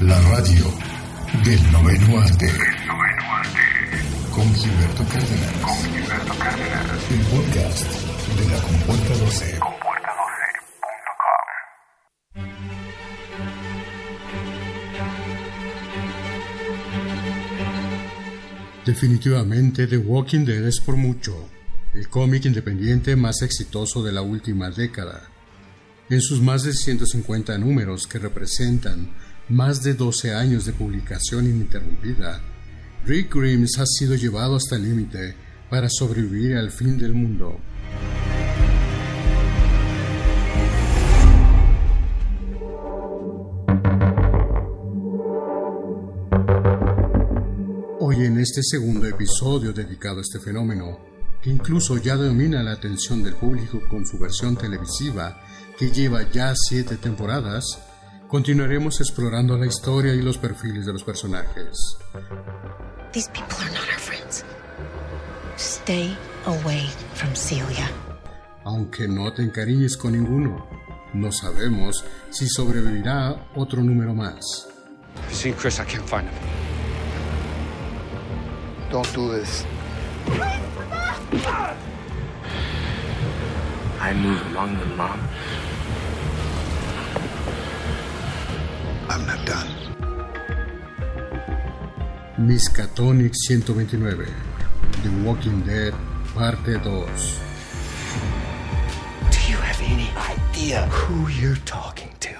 La radio del noveno arte. Con Gilberto Cárdenas. El podcast de la Compuerta 12. Definitivamente The Walking Dead es por mucho el cómic independiente más exitoso de la última década. En sus más de 150 números que representan más de 12 años de publicación ininterrumpida, Rick Grimes ha sido llevado hasta el límite para sobrevivir al fin del mundo. Hoy en este segundo episodio dedicado a este fenómeno, que incluso ya domina la atención del público con su versión televisiva, que lleva ya siete temporadas, continuaremos explorando la historia y los perfiles de los personajes. These people are not our friends. Stay away from Celia. Aunque no te encariñes con ninguno, no sabemos si sobrevivirá otro número más. You seen Chris? I can't find him. Don't do this. I move among them, Mom. I'm not done. Miskatonic 129, The Walking Dead, parte 2. Do you have any idea who you're talking to?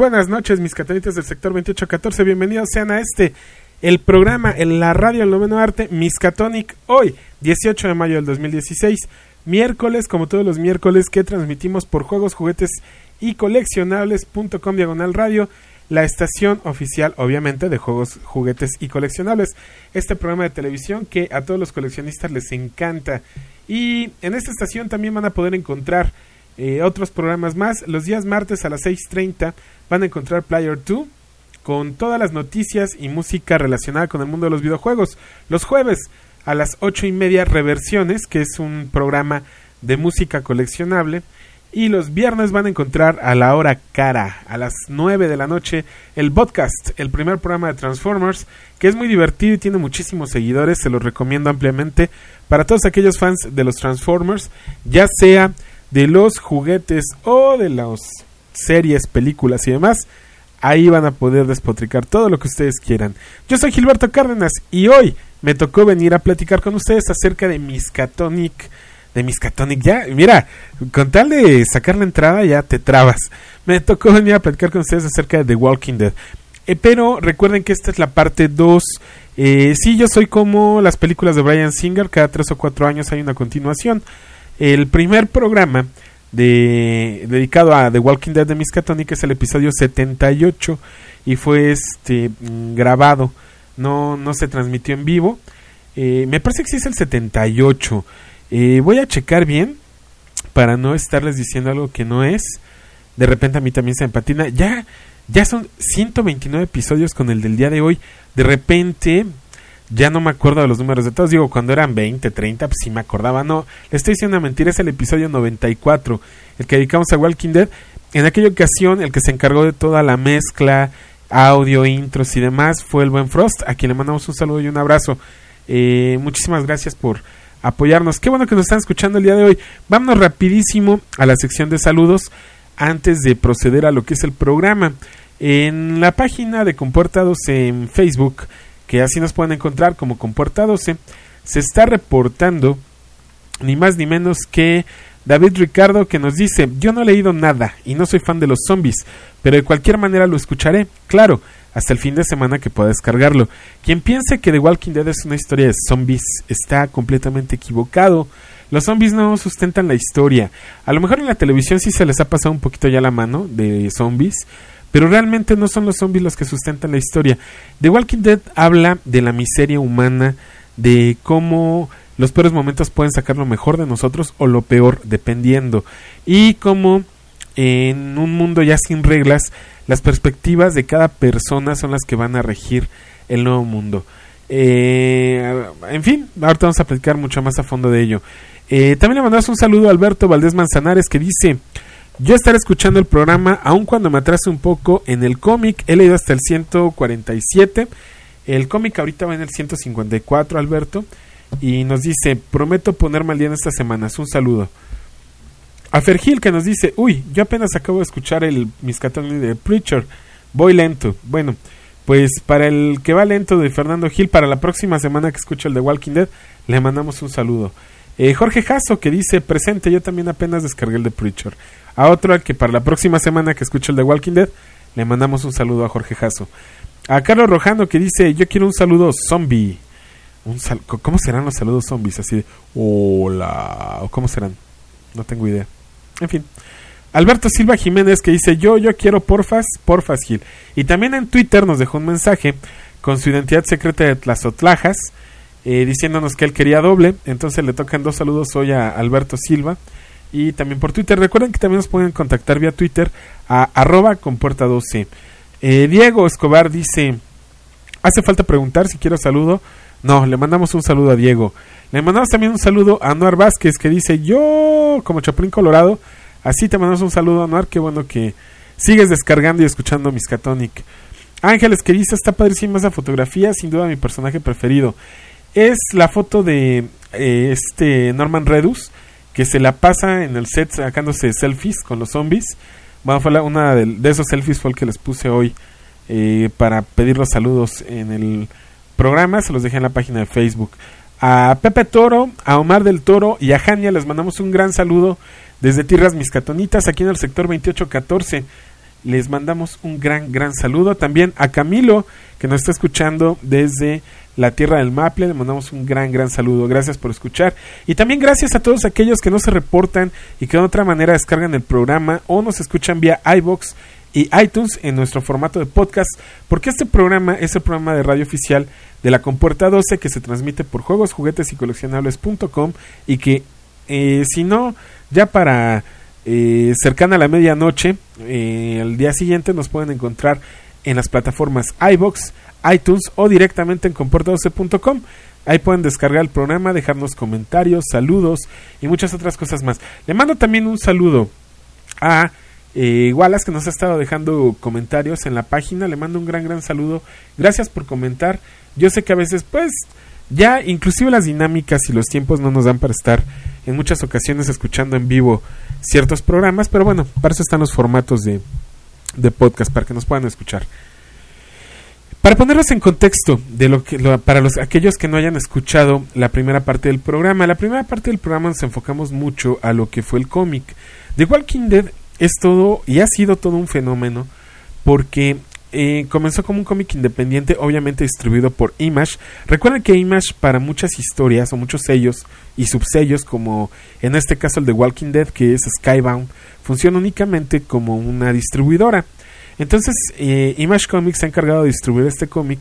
Buenas noches, mis catalitas del sector 2814. Bienvenidos sean a este, el programa en la radio del noveno arte, Miskatonic, hoy, 18 de mayo del 2016, miércoles, como todos los miércoles, que transmitimos por juegos, juguetes y coleccionables.com diagonal radio la estación oficial, obviamente, de juegos, juguetes y coleccionables. Este programa de televisión que a todos los coleccionistas les encanta. Y en esta estación también van a poder encontrar eh, otros programas más. Los días martes a las 6.30 van a encontrar Player 2 con todas las noticias y música relacionada con el mundo de los videojuegos. Los jueves a las ocho y media Reversiones, que es un programa de música coleccionable. Y los viernes van a encontrar a la hora cara, a las 9 de la noche, el podcast, el primer programa de Transformers, que es muy divertido y tiene muchísimos seguidores, se los recomiendo ampliamente para todos aquellos fans de los Transformers, ya sea de los juguetes o de las series, películas y demás. Ahí van a poder despotricar todo lo que ustedes quieran. Yo soy Gilberto Cárdenas y hoy me tocó venir a platicar con ustedes acerca de Miskatonic de Miskatonic. Ya, mira, con tal de sacar la entrada ya te trabas. Me tocó venir a platicar con ustedes acerca de The Walking Dead. Eh, pero recuerden que esta es la parte 2. Eh, sí, yo soy como las películas de Brian Singer, cada 3 o 4 años hay una continuación. El primer programa de, dedicado a The Walking Dead de Miskatonic es el episodio 78 y fue este mm, grabado, no, no se transmitió en vivo. Eh, me parece que sí es el 78. Eh, voy a checar bien para no estarles diciendo algo que no es. De repente a mí también se me patina. Ya, ya son 129 episodios con el del día de hoy. De repente ya no me acuerdo de los números de todos. Digo, cuando eran 20, 30, pues sí me acordaba. No, le estoy diciendo una mentira. Es el episodio 94, el que dedicamos a Walking Dead. En aquella ocasión, el que se encargó de toda la mezcla, audio, intros y demás fue el buen Frost, a quien le mandamos un saludo y un abrazo. Eh, muchísimas gracias por apoyarnos. Qué bueno que nos están escuchando el día de hoy. Vámonos rapidísimo a la sección de saludos antes de proceder a lo que es el programa. En la página de Compuerta 12 en Facebook, que así nos pueden encontrar como Compuerta 12, se está reportando ni más ni menos que David Ricardo que nos dice, yo no he leído nada y no soy fan de los zombies, pero de cualquier manera lo escucharé. Claro, hasta el fin de semana que pueda descargarlo. Quien piense que The Walking Dead es una historia de zombies está completamente equivocado. Los zombies no sustentan la historia. A lo mejor en la televisión sí se les ha pasado un poquito ya la mano de zombies, pero realmente no son los zombies los que sustentan la historia. The Walking Dead habla de la miseria humana, de cómo los peores momentos pueden sacar lo mejor de nosotros o lo peor, dependiendo. Y cómo en un mundo ya sin reglas, las perspectivas de cada persona son las que van a regir el nuevo mundo. Eh, en fin, ahorita vamos a platicar mucho más a fondo de ello. Eh, también le mandamos un saludo a Alberto Valdés Manzanares que dice, yo estaré escuchando el programa aun cuando me atrase un poco en el cómic, he leído hasta el 147, el cómic ahorita va en el 154 Alberto, y nos dice, prometo ponerme al día en estas semanas, un saludo. A Fergil que nos dice, uy, yo apenas acabo de escuchar el Miskatonic de Preacher, voy lento. Bueno, pues para el que va lento de Fernando Gil, para la próxima semana que escuche el de Walking Dead, le mandamos un saludo. Eh, Jorge Jasso que dice, presente, yo también apenas descargué el de Preacher. A otro que para la próxima semana que escuche el de Walking Dead, le mandamos un saludo a Jorge Jasso. A Carlos Rojano que dice, yo quiero un saludo zombie. Un ¿Cómo serán los saludos zombies? Así de, hola, o cómo serán. No tengo idea. En fin. Alberto Silva Jiménez que dice yo, yo quiero porfas, porfas Gil. Y también en Twitter nos dejó un mensaje con su identidad secreta de Tlazotlajas, eh, diciéndonos que él quería doble. Entonces le tocan dos saludos hoy a Alberto Silva. Y también por Twitter. Recuerden que también nos pueden contactar vía Twitter a arroba compuerta 12. Eh, Diego Escobar dice, ¿hace falta preguntar si quiero saludo? No, le mandamos un saludo a Diego. Le mandamos también un saludo a Anuar Vázquez que dice, yo como Chapulín Colorado, así te mandamos un saludo Anuar, qué bueno que sigues descargando y escuchando Miskatonic. Ángeles que dice, está padrísima esa fotografía, sin duda mi personaje preferido. Es la foto de eh, este Norman Redus, que se la pasa en el set sacándose selfies con los zombies. Bueno, fue una de, esos selfies fue el que les puse hoy eh, para pedir los saludos en el programa, se los dejé en la página de Facebook. A Pepe Toro, a Omar del Toro y a Jania les mandamos un gran saludo desde Tierras Miscatonitas, aquí en el sector 2814. Les mandamos un gran, gran saludo. También a Camilo, que nos está escuchando desde la tierra del Maple. Le mandamos un gran, gran saludo. Gracias por escuchar. Y también gracias a todos aquellos que no se reportan y que de otra manera descargan el programa o nos escuchan vía iBox y iTunes en nuestro formato de podcast, porque este programa es el programa de radio oficial de la Compuerta 12 que se transmite por juegos, juguetes y coleccionables.com y que eh, si no, ya para eh, cercana a la medianoche, eh, el día siguiente nos pueden encontrar en las plataformas iBox, iTunes o directamente en compuerta12.com. Ahí pueden descargar el programa, dejarnos comentarios, saludos y muchas otras cosas más. Le mando también un saludo a eh, Wallace que nos ha estado dejando comentarios en la página. Le mando un gran, gran saludo. Gracias por comentar. Yo sé que a veces, pues, ya inclusive las dinámicas y los tiempos no nos dan para estar en muchas ocasiones escuchando en vivo ciertos programas, pero bueno, para eso están los formatos de, de podcast, para que nos puedan escuchar. Para ponerlos en contexto de lo que para los aquellos que no hayan escuchado la primera parte del programa, la primera parte del programa nos enfocamos mucho a lo que fue el cómic. The Walking Dead es todo y ha sido todo un fenómeno porque eh, comenzó como un cómic independiente, obviamente distribuido por Image. Recuerden que Image para muchas historias o muchos sellos y subsellos, como en este caso el de Walking Dead, que es Skybound, funciona únicamente como una distribuidora. Entonces, eh, Image Comics se ha encargado de distribuir este cómic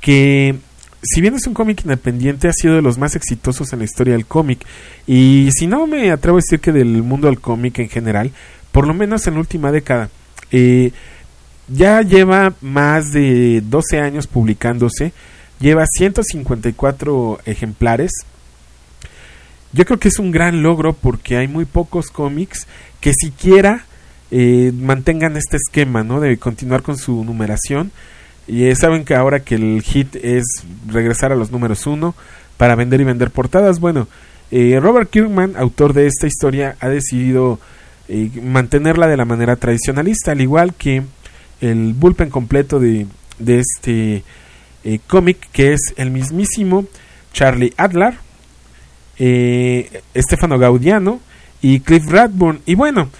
que, si bien es un cómic independiente, ha sido de los más exitosos en la historia del cómic. Y si no me atrevo a decir que del mundo del cómic en general, por lo menos en la última década. Eh, ya lleva más de 12 años publicándose, lleva 154 ejemplares. Yo creo que es un gran logro porque hay muy pocos cómics que siquiera eh, mantengan este esquema, ¿no? De continuar con su numeración. Y eh, saben que ahora que el hit es regresar a los números uno para vender y vender portadas. Bueno, eh, Robert Kirkman, autor de esta historia, ha decidido mantenerla de la manera tradicionalista, al igual que el bullpen completo de, de este cómic, que es el mismísimo Charlie Adler, Stefano Gaudiano y Cliff Radburn. Y bueno,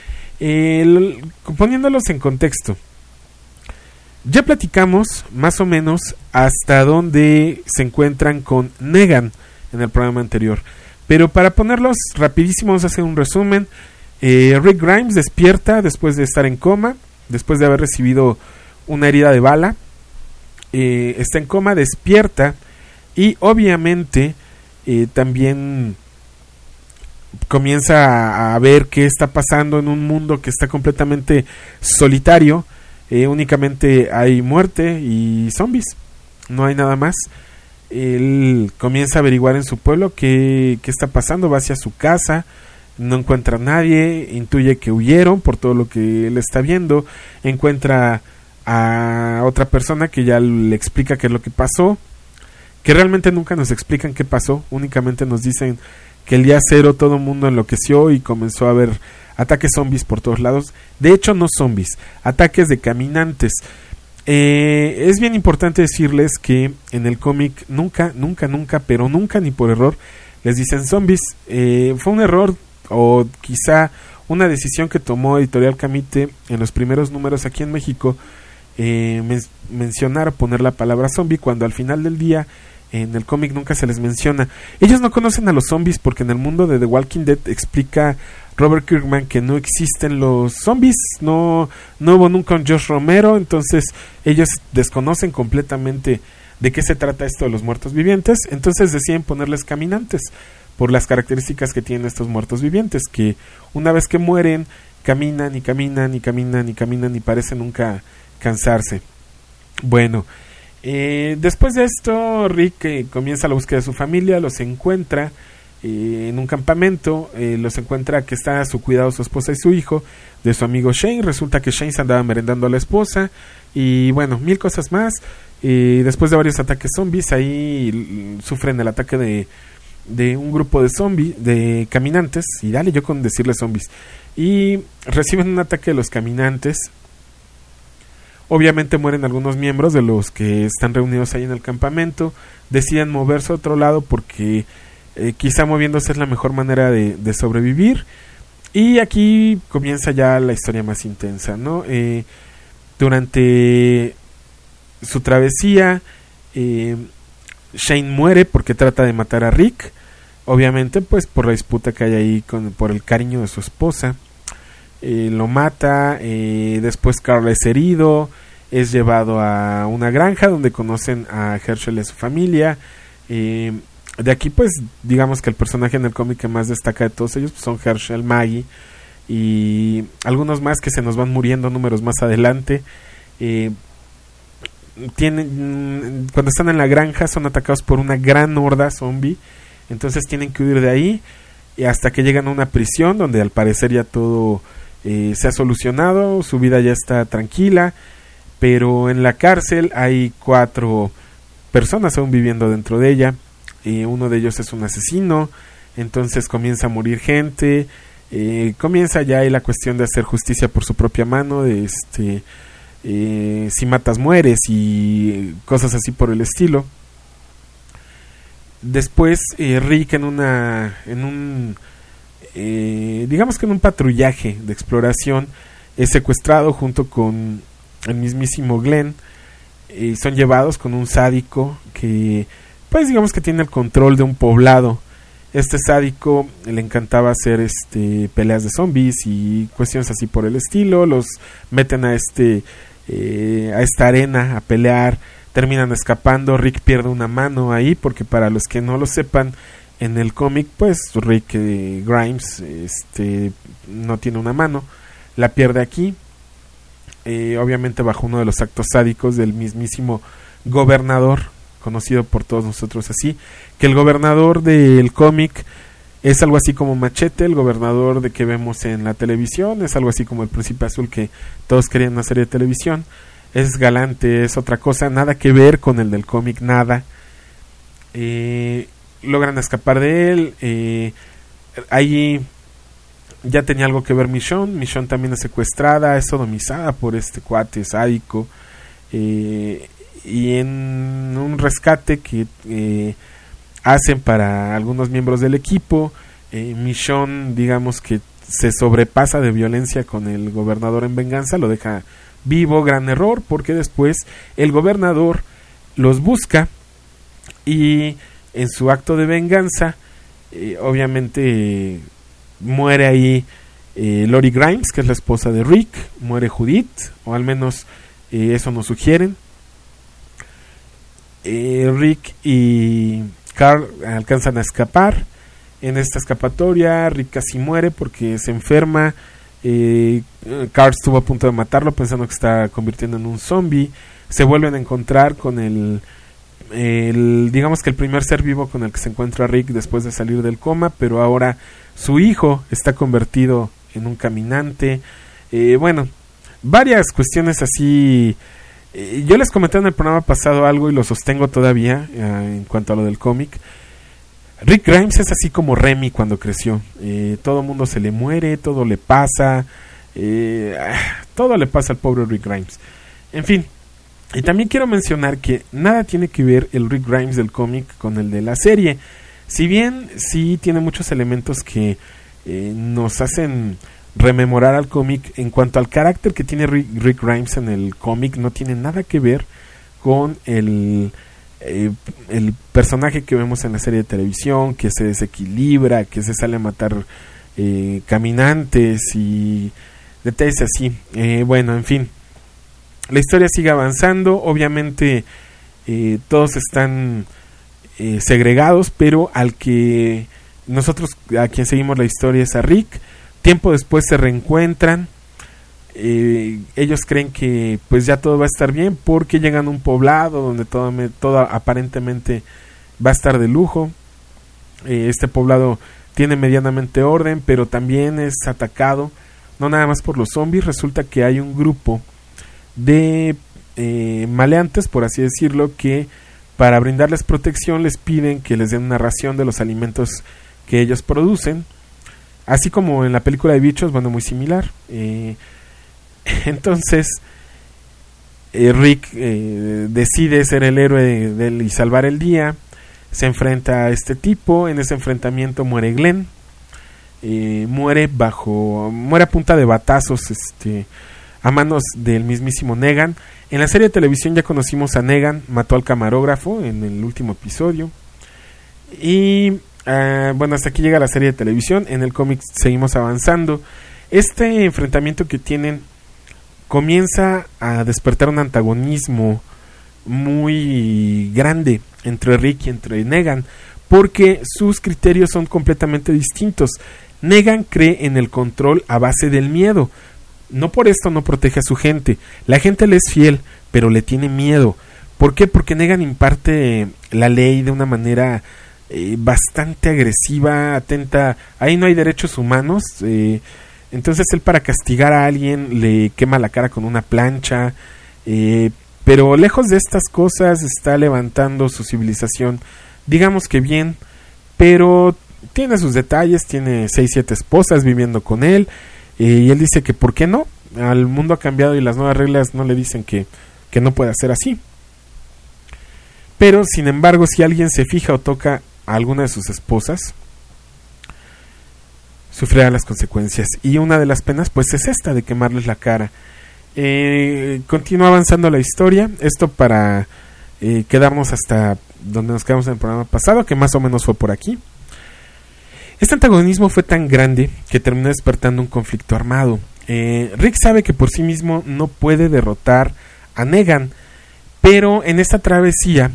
poniéndolos en contexto, ya platicamos más o menos hasta dónde se encuentran con Negan en el programa anterior. Pero para ponerlos rapidísimo, vamos a hacer un resumen. Eh, Rick Grimes despierta después de estar en coma, después de haber recibido una herida de bala. Eh, está en coma, despierta y obviamente eh, también comienza a, ver qué está pasando en un mundo que está completamente solitario. Eh, únicamente hay muerte y zombies. No hay nada más. Él comienza a averiguar en su pueblo qué, qué está pasando. Va hacia su casa. No encuentra a nadie. Intuye que huyeron por todo lo que él está viendo. Encuentra a otra persona que ya le explica qué es lo que pasó. Que realmente nunca nos explican qué pasó. Únicamente nos dicen que el día cero todo el mundo enloqueció y comenzó a haber ataques zombies por todos lados. De hecho, no zombies, ataques de caminantes. Eh, es bien importante decirles que en el cómic nunca, nunca, nunca, pero nunca ni por error les dicen zombies. Eh, fue un error o quizá una decisión que tomó Editorial Camite en los primeros números aquí en México eh, mencionar o poner la palabra zombie cuando al final del día en el cómic nunca se les menciona. Ellos no conocen a los zombies porque en el mundo de The Walking Dead explica Robert Kirkman que no existen los zombies, no, no hubo nunca un Josh Romero, entonces ellos desconocen completamente de qué se trata esto de los muertos vivientes, entonces deciden ponerles caminantes por las características que tienen estos muertos vivientes, que una vez que mueren caminan y caminan y caminan y caminan y parecen nunca cansarse. Bueno, eh, después de esto, Rick eh, comienza la búsqueda de su familia, los encuentra eh, en un campamento, los encuentra que está a su cuidado su esposa y su hijo, de su amigo Shane. Resulta que Shane se andaba merendando a la esposa y bueno, mil cosas más. después de varios ataques zombies, ahí sufren el ataque de, de un grupo de zombies, de caminantes, y dale yo con decirle zombies. Y reciben un ataque de los caminantes Obviamente mueren algunos miembros de los que están reunidos ahí en el campamento. Deciden moverse a otro lado porque eh, quizá moviéndose es la mejor manera de, sobrevivir. Y aquí comienza ya la historia más intensa, ¿no? Eh, durante su travesía, eh, Shane muere porque trata de matar a Rick. Obviamente, pues por la disputa que hay ahí con, por el cariño de su esposa. Eh, lo mata, eh, después Carl es herido, es llevado a una granja donde conocen a Herschel y a su familia. Eh, de aquí pues digamos que el personaje en el cómic que más destaca de todos ellos pues, son Herschel, Maggie y algunos más que se nos van muriendo números más adelante. tienen, cuando están en la granja son atacados por una gran horda zombie, entonces tienen que huir de ahí y hasta que llegan a una prisión donde al parecer ya todo eh, se ha solucionado, su vida ya está tranquila, pero en la cárcel hay cuatro personas aún viviendo dentro de ella, y uno de ellos es un asesino, entonces comienza a morir gente, eh, comienza ya la cuestión de hacer justicia por su propia mano, de este, eh, si matas mueres y cosas así por el estilo. Después Rick en una en un eh, digamos que en un patrullaje de exploración, es secuestrado junto con el mismísimo Glenn y son llevados con un sádico que, pues digamos que tiene el control de un poblado. Este sádico le encantaba hacer este peleas de zombies y cuestiones así por el estilo. Los meten a este eh, a esta arena a pelear, terminan escapando. Rick pierde una mano ahí porque para los que no lo sepan en el cómic, pues Rick eh, Grimes este, no tiene una mano, la pierde aquí, eh, obviamente bajo uno de los actos sádicos del mismísimo gobernador, conocido por todos nosotros así, que el gobernador del cómic es algo así como Machete, el gobernador de que vemos en la televisión, es algo así como el príncipe azul que todos querían una serie de televisión, es galante, es otra cosa, nada que ver con el del cómic, nada. Eh, logran escapar de él. Ahí ya tenía algo que ver Michonne. Michonne también es secuestrada, es sodomizada por este cuate sádico. Eh, y en un rescate que eh, hacen para algunos miembros del equipo, eh, Michonne, digamos que se sobrepasa de violencia con el gobernador en venganza, lo deja vivo, gran error, porque después el gobernador los busca y en su acto de venganza, eh, obviamente muere ahí eh, Lori Grimes, que es la esposa de Rick, muere Judith, o al menos eh, eso nos sugieren. Rick y Carl alcanzan a escapar. En esta escapatoria, Rick casi muere porque se enferma. Carl estuvo a punto de matarlo pensando que está convirtiendo en un zombie. Se vuelven a encontrar con el el, digamos que el primer ser vivo con el que se encuentra Rick después de salir del coma, pero ahora su hijo está convertido en un caminante. Eh, bueno, varias cuestiones así. Eh, yo les comenté en el programa pasado algo y lo sostengo todavía eh, en cuanto a lo del cómic. Rick Grimes es así como Remy cuando creció. todo mundo se le muere, todo le pasa. Ah, todo le pasa al pobre Rick Grimes. En fin, y también quiero mencionar que nada tiene que ver el Rick Grimes del cómic con el de la serie. Si bien sí tiene muchos elementos que eh, nos hacen rememorar al cómic, en cuanto al carácter que tiene Rick, Grimes en el cómic, no tiene nada que ver con el, eh, personaje que vemos en la serie de televisión, que se desequilibra, que se sale a matar eh, caminantes y detalles así. bueno, en fin la historia sigue avanzando, obviamente eh, todos están eh, segregados, pero al que nosotros, a quien seguimos la historia es a Rick, tiempo después se reencuentran, eh, ellos creen que pues ya todo va a estar bien porque llegan a un poblado donde todo, todo aparentemente va a estar de lujo, este poblado tiene medianamente orden, pero también es atacado, no nada más por los zombies, resulta que hay un grupo de eh, maleantes, por así decirlo, que para brindarles protección les piden que les den una ración de los alimentos que ellos producen, así como en la película de bichos, bueno, muy similar. Eh, entonces, eh, Rick decide ser el héroe y salvar el día, se enfrenta a este tipo, en ese enfrentamiento muere Glenn, muere bajo, muere a punta de batazos, este, a manos del mismísimo Negan. En la serie de televisión ya conocimos a Negan, mató al camarógrafo en el último episodio. Y ah, bueno, hasta aquí llega la serie de televisión. En el cómic seguimos avanzando. Este enfrentamiento que tienen comienza a despertar un antagonismo muy grande entre Rick y entre Negan, porque sus criterios son completamente distintos. Negan cree en el control a base del miedo. No por esto no protege a su gente. La gente le es fiel, pero le tiene miedo. ¿Por qué? Porque Negan imparte la ley de una manera eh, bastante agresiva, atenta. Ahí no hay derechos humanos. Eh, entonces él para castigar a alguien le quema la cara con una plancha. Eh, pero lejos de estas cosas está levantando su civilización. Digamos que bien, pero tiene sus detalles, tiene seis, siete esposas viviendo con él. Y él dice que ¿por qué no? Al mundo ha cambiado y las nuevas reglas no le dicen que, que no puede ser así. Pero, sin embargo, si alguien se fija o toca a alguna de sus esposas, sufrirá las consecuencias. Y una de las penas, pues, es esta de quemarles la cara. Eh, continúa avanzando la historia. Esto para eh, quedarnos hasta donde nos quedamos en el programa pasado, que más o menos fue por aquí. Este antagonismo fue tan grande que terminó despertando un conflicto armado. Eh, Rick sabe que por sí mismo no puede derrotar a Negan, pero en esta travesía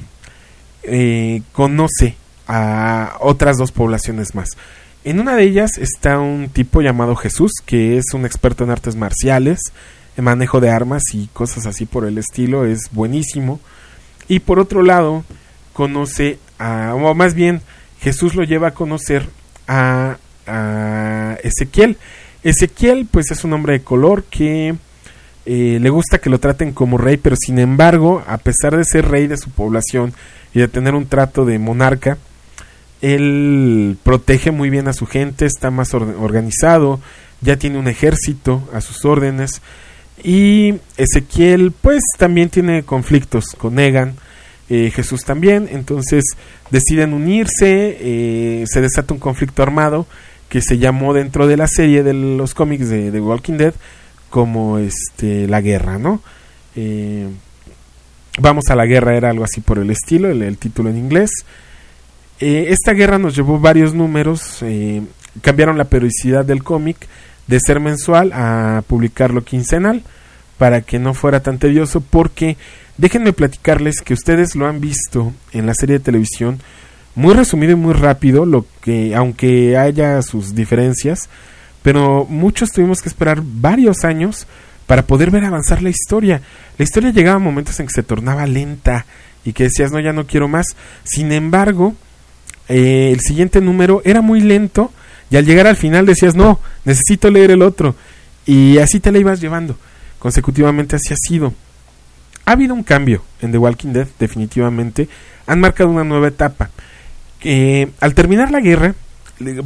eh, conoce a otras dos poblaciones más. En una de ellas está un tipo llamado Jesús, que es un experto en artes marciales, en manejo de armas y cosas así por el estilo, es buenísimo. Y por otro lado, conoce a, o más bien, Jesús lo lleva a conocer a, Ezequiel. Ezequiel, pues es un hombre de color que eh, le gusta que lo traten como rey, pero sin embargo, a pesar de ser rey de su población y de tener un trato de monarca, él protege muy bien a su gente, está más organizado, ya tiene un ejército a sus órdenes y Ezequiel pues también tiene conflictos con Negan, eh, Jesús también, entonces deciden unirse, eh, se desata un conflicto armado que se llamó dentro de la serie de los cómics de Walking Dead como este la guerra, ¿no? Eh, vamos a la guerra era algo así por el estilo, el, título en inglés. Esta guerra nos llevó varios números, cambiaron la periodicidad del cómic de ser mensual a publicarlo quincenal para que no fuera tan tedioso porque déjenme platicarles que ustedes lo han visto en la serie de televisión muy resumido y muy rápido, lo que aunque haya sus diferencias, pero muchos tuvimos que esperar varios años para poder ver avanzar la historia. La historia llegaba a momentos en que se tornaba lenta y que decías, no, ya no quiero más. Sin embargo, eh, el siguiente número era muy lento y al llegar al final decías, no, necesito leer el otro. Y así te la ibas llevando. Consecutivamente así ha sido. Ha habido un cambio en The Walking Dead, definitivamente. Han marcado una nueva etapa. que al terminar la guerra,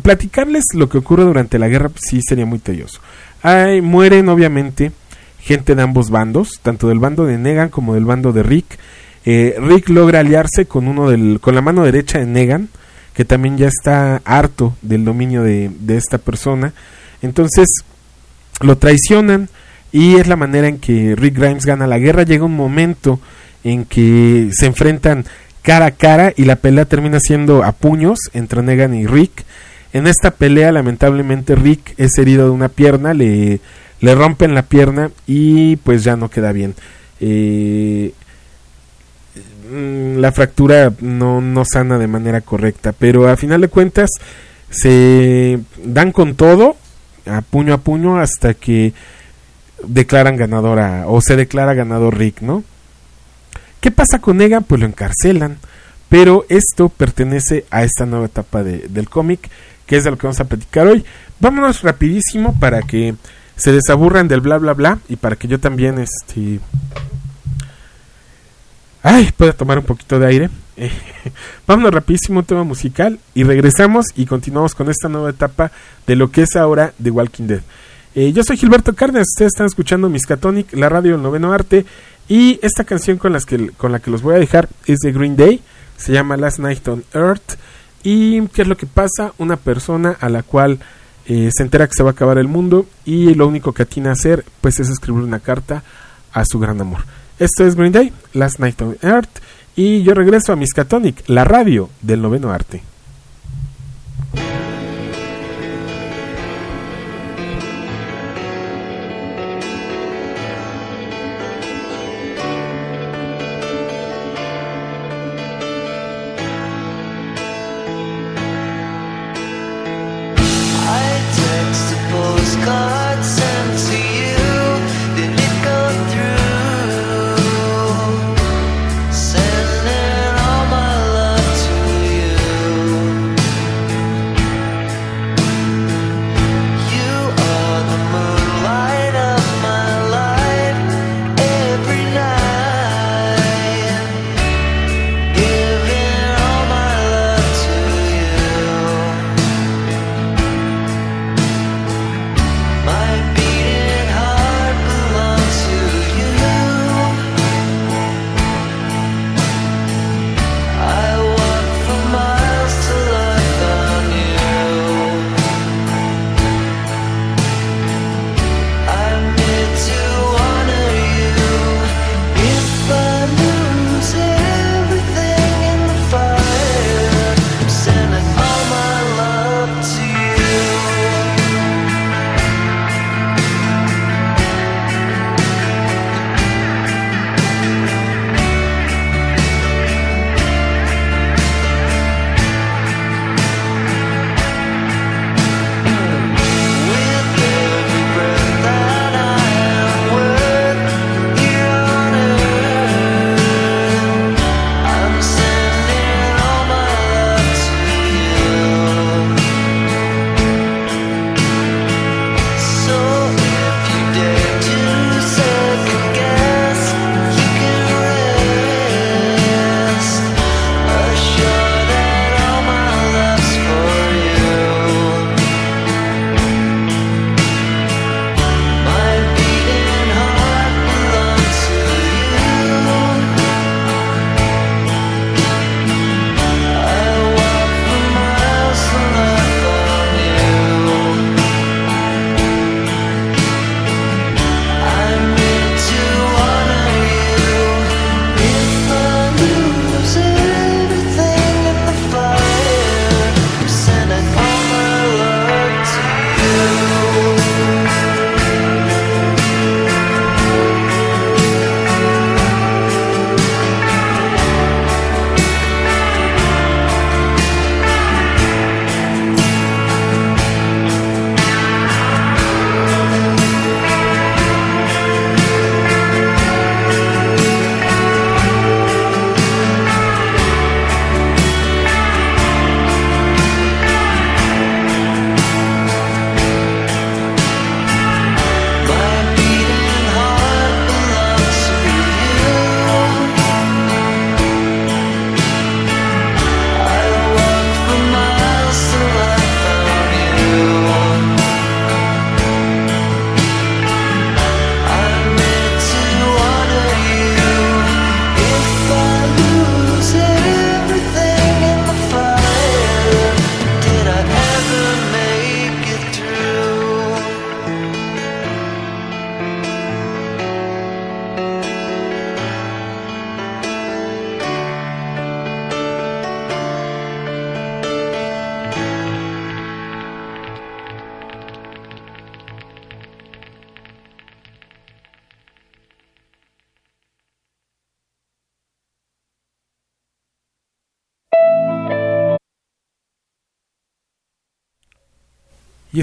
platicarles lo que ocurre durante la guerra sí sería muy tedioso. Hay, mueren obviamente gente de ambos bandos, tanto del bando de Negan como del bando de Rick. Eh, Rick logra aliarse con uno del, con la mano derecha de Negan, que también ya está harto del dominio de esta persona. Entonces lo traicionan y es la manera en que Rick Grimes gana la guerra. Llega un momento en que se enfrentan cara a cara y la pelea termina siendo a puños entre Negan y Rick. En esta pelea lamentablemente Rick es herido de una pierna, le, le rompen la pierna y pues ya no queda bien. Eh, mm, la fractura no, no sana de manera correcta, pero a final de cuentas se dan con todo, a puño a puño, hasta que declaran ganadora o se declara ganador Rick, ¿no? ¿Qué pasa con Negan? Pues lo encarcelan. Pero esto pertenece a esta nueva etapa del cómic, que es de lo que vamos a platicar hoy. Vámonos rapidísimo para que se desaburran del bla bla bla y para que yo también este ay pueda tomar un poquito de aire vámonos rapidísimo un tema musical y regresamos y continuamos con esta nueva etapa de lo que es ahora The Walking Dead eh, yo soy Gilberto Cárdenas ustedes están escuchando Miskatonic la radio del noveno arte y esta canción con, las que, con la que los voy a dejar es de Green Day, se llama Last Night on Earth. ¿Y qué es lo que pasa? Una persona a la cual eh, se entera que se va a acabar el mundo y lo único que atina a hacer pues es escribir una carta a su gran amor. Esto es Green Day, Last Night on Earth y yo regreso a Miskatonic, la radio del noveno arte.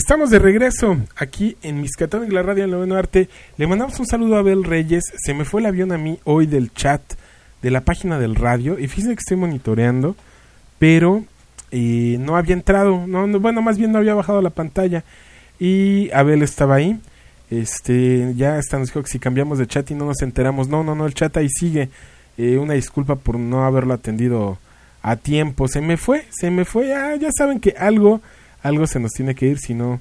Estamos de regreso aquí en Miscatón y la radio del Noveno Arte. Le mandamos un saludo a Abel Reyes. Se me fue el avión a mí hoy del chat de la página del radio. Y fíjense que estoy monitoreando, pero eh, no había entrado. No, no, bueno, más bien no había bajado la pantalla. Y Abel estaba ahí. Este, ya hasta nos dijo que si cambiamos de chat y no nos enteramos. No, no, no, el chat ahí sigue. Eh, una disculpa por no haberlo atendido a tiempo. Se me fue, se me fue. Ah, ya saben que algo algo se nos tiene que ir, si no,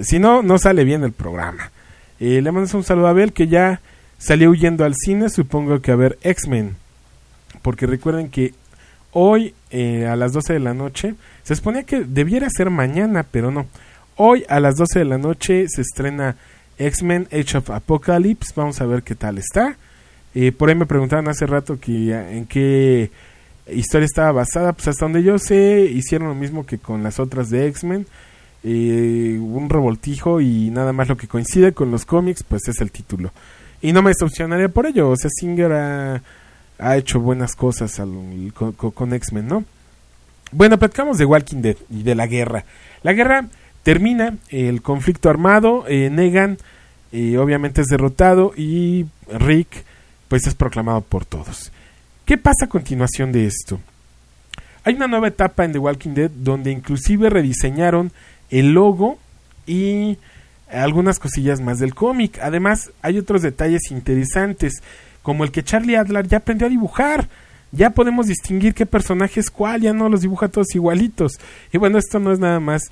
si no, no sale bien el programa. Eh, le mandas un saludo a Abel que ya salió huyendo al cine, supongo que a ver X-Men. Porque recuerden que hoy eh, a las 12 de la noche, se suponía que debiera ser mañana, pero no. Hoy a las 12 de la noche se estrena X-Men Age of Apocalypse. Vamos a ver qué tal está. Eh, por ahí me preguntaban hace rato que en qué historia estaba basada, pues hasta donde yo sé, hicieron lo mismo que con las otras de X-Men. Eh, un revoltijo y nada más lo que coincide con los cómics, pues es el título. Y no me decepcionaría por ello. O sea, Singer ha, hecho buenas cosas con, X-Men, ¿no? Bueno, platicamos de Walking Dead y de la guerra. La guerra termina, el conflicto armado, eh, Negan eh, obviamente es derrotado y Rick pues es proclamado por todos. ¿Qué pasa a continuación de esto? Hay una nueva etapa en The Walking Dead donde inclusive rediseñaron el logo y algunas cosillas más del cómic. Además, hay otros detalles interesantes, como el que Charlie Adler ya aprendió a dibujar. Ya podemos distinguir qué personaje es cuál, ya no los dibuja todos igualitos. Y bueno, esto no es nada más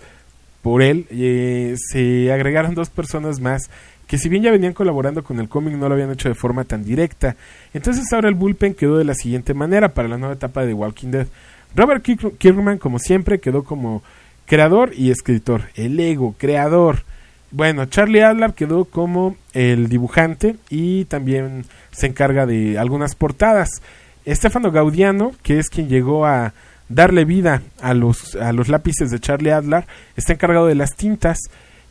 por él. Eh, se agregaron dos personas más que si bien ya venían colaborando con el cómic no lo habían hecho de forma tan directa. Entonces ahora el bullpen quedó de la siguiente manera para la nueva etapa de The Walking Dead. Robert Kirkman, como siempre, quedó como creador y escritor. El ego, creador. Bueno, Charlie Adler quedó como el dibujante y también se encarga de algunas portadas. Estefano Gaudiano, que es quien llegó a darle vida a los, a los lápices de Charlie Adler, está encargado de las tintas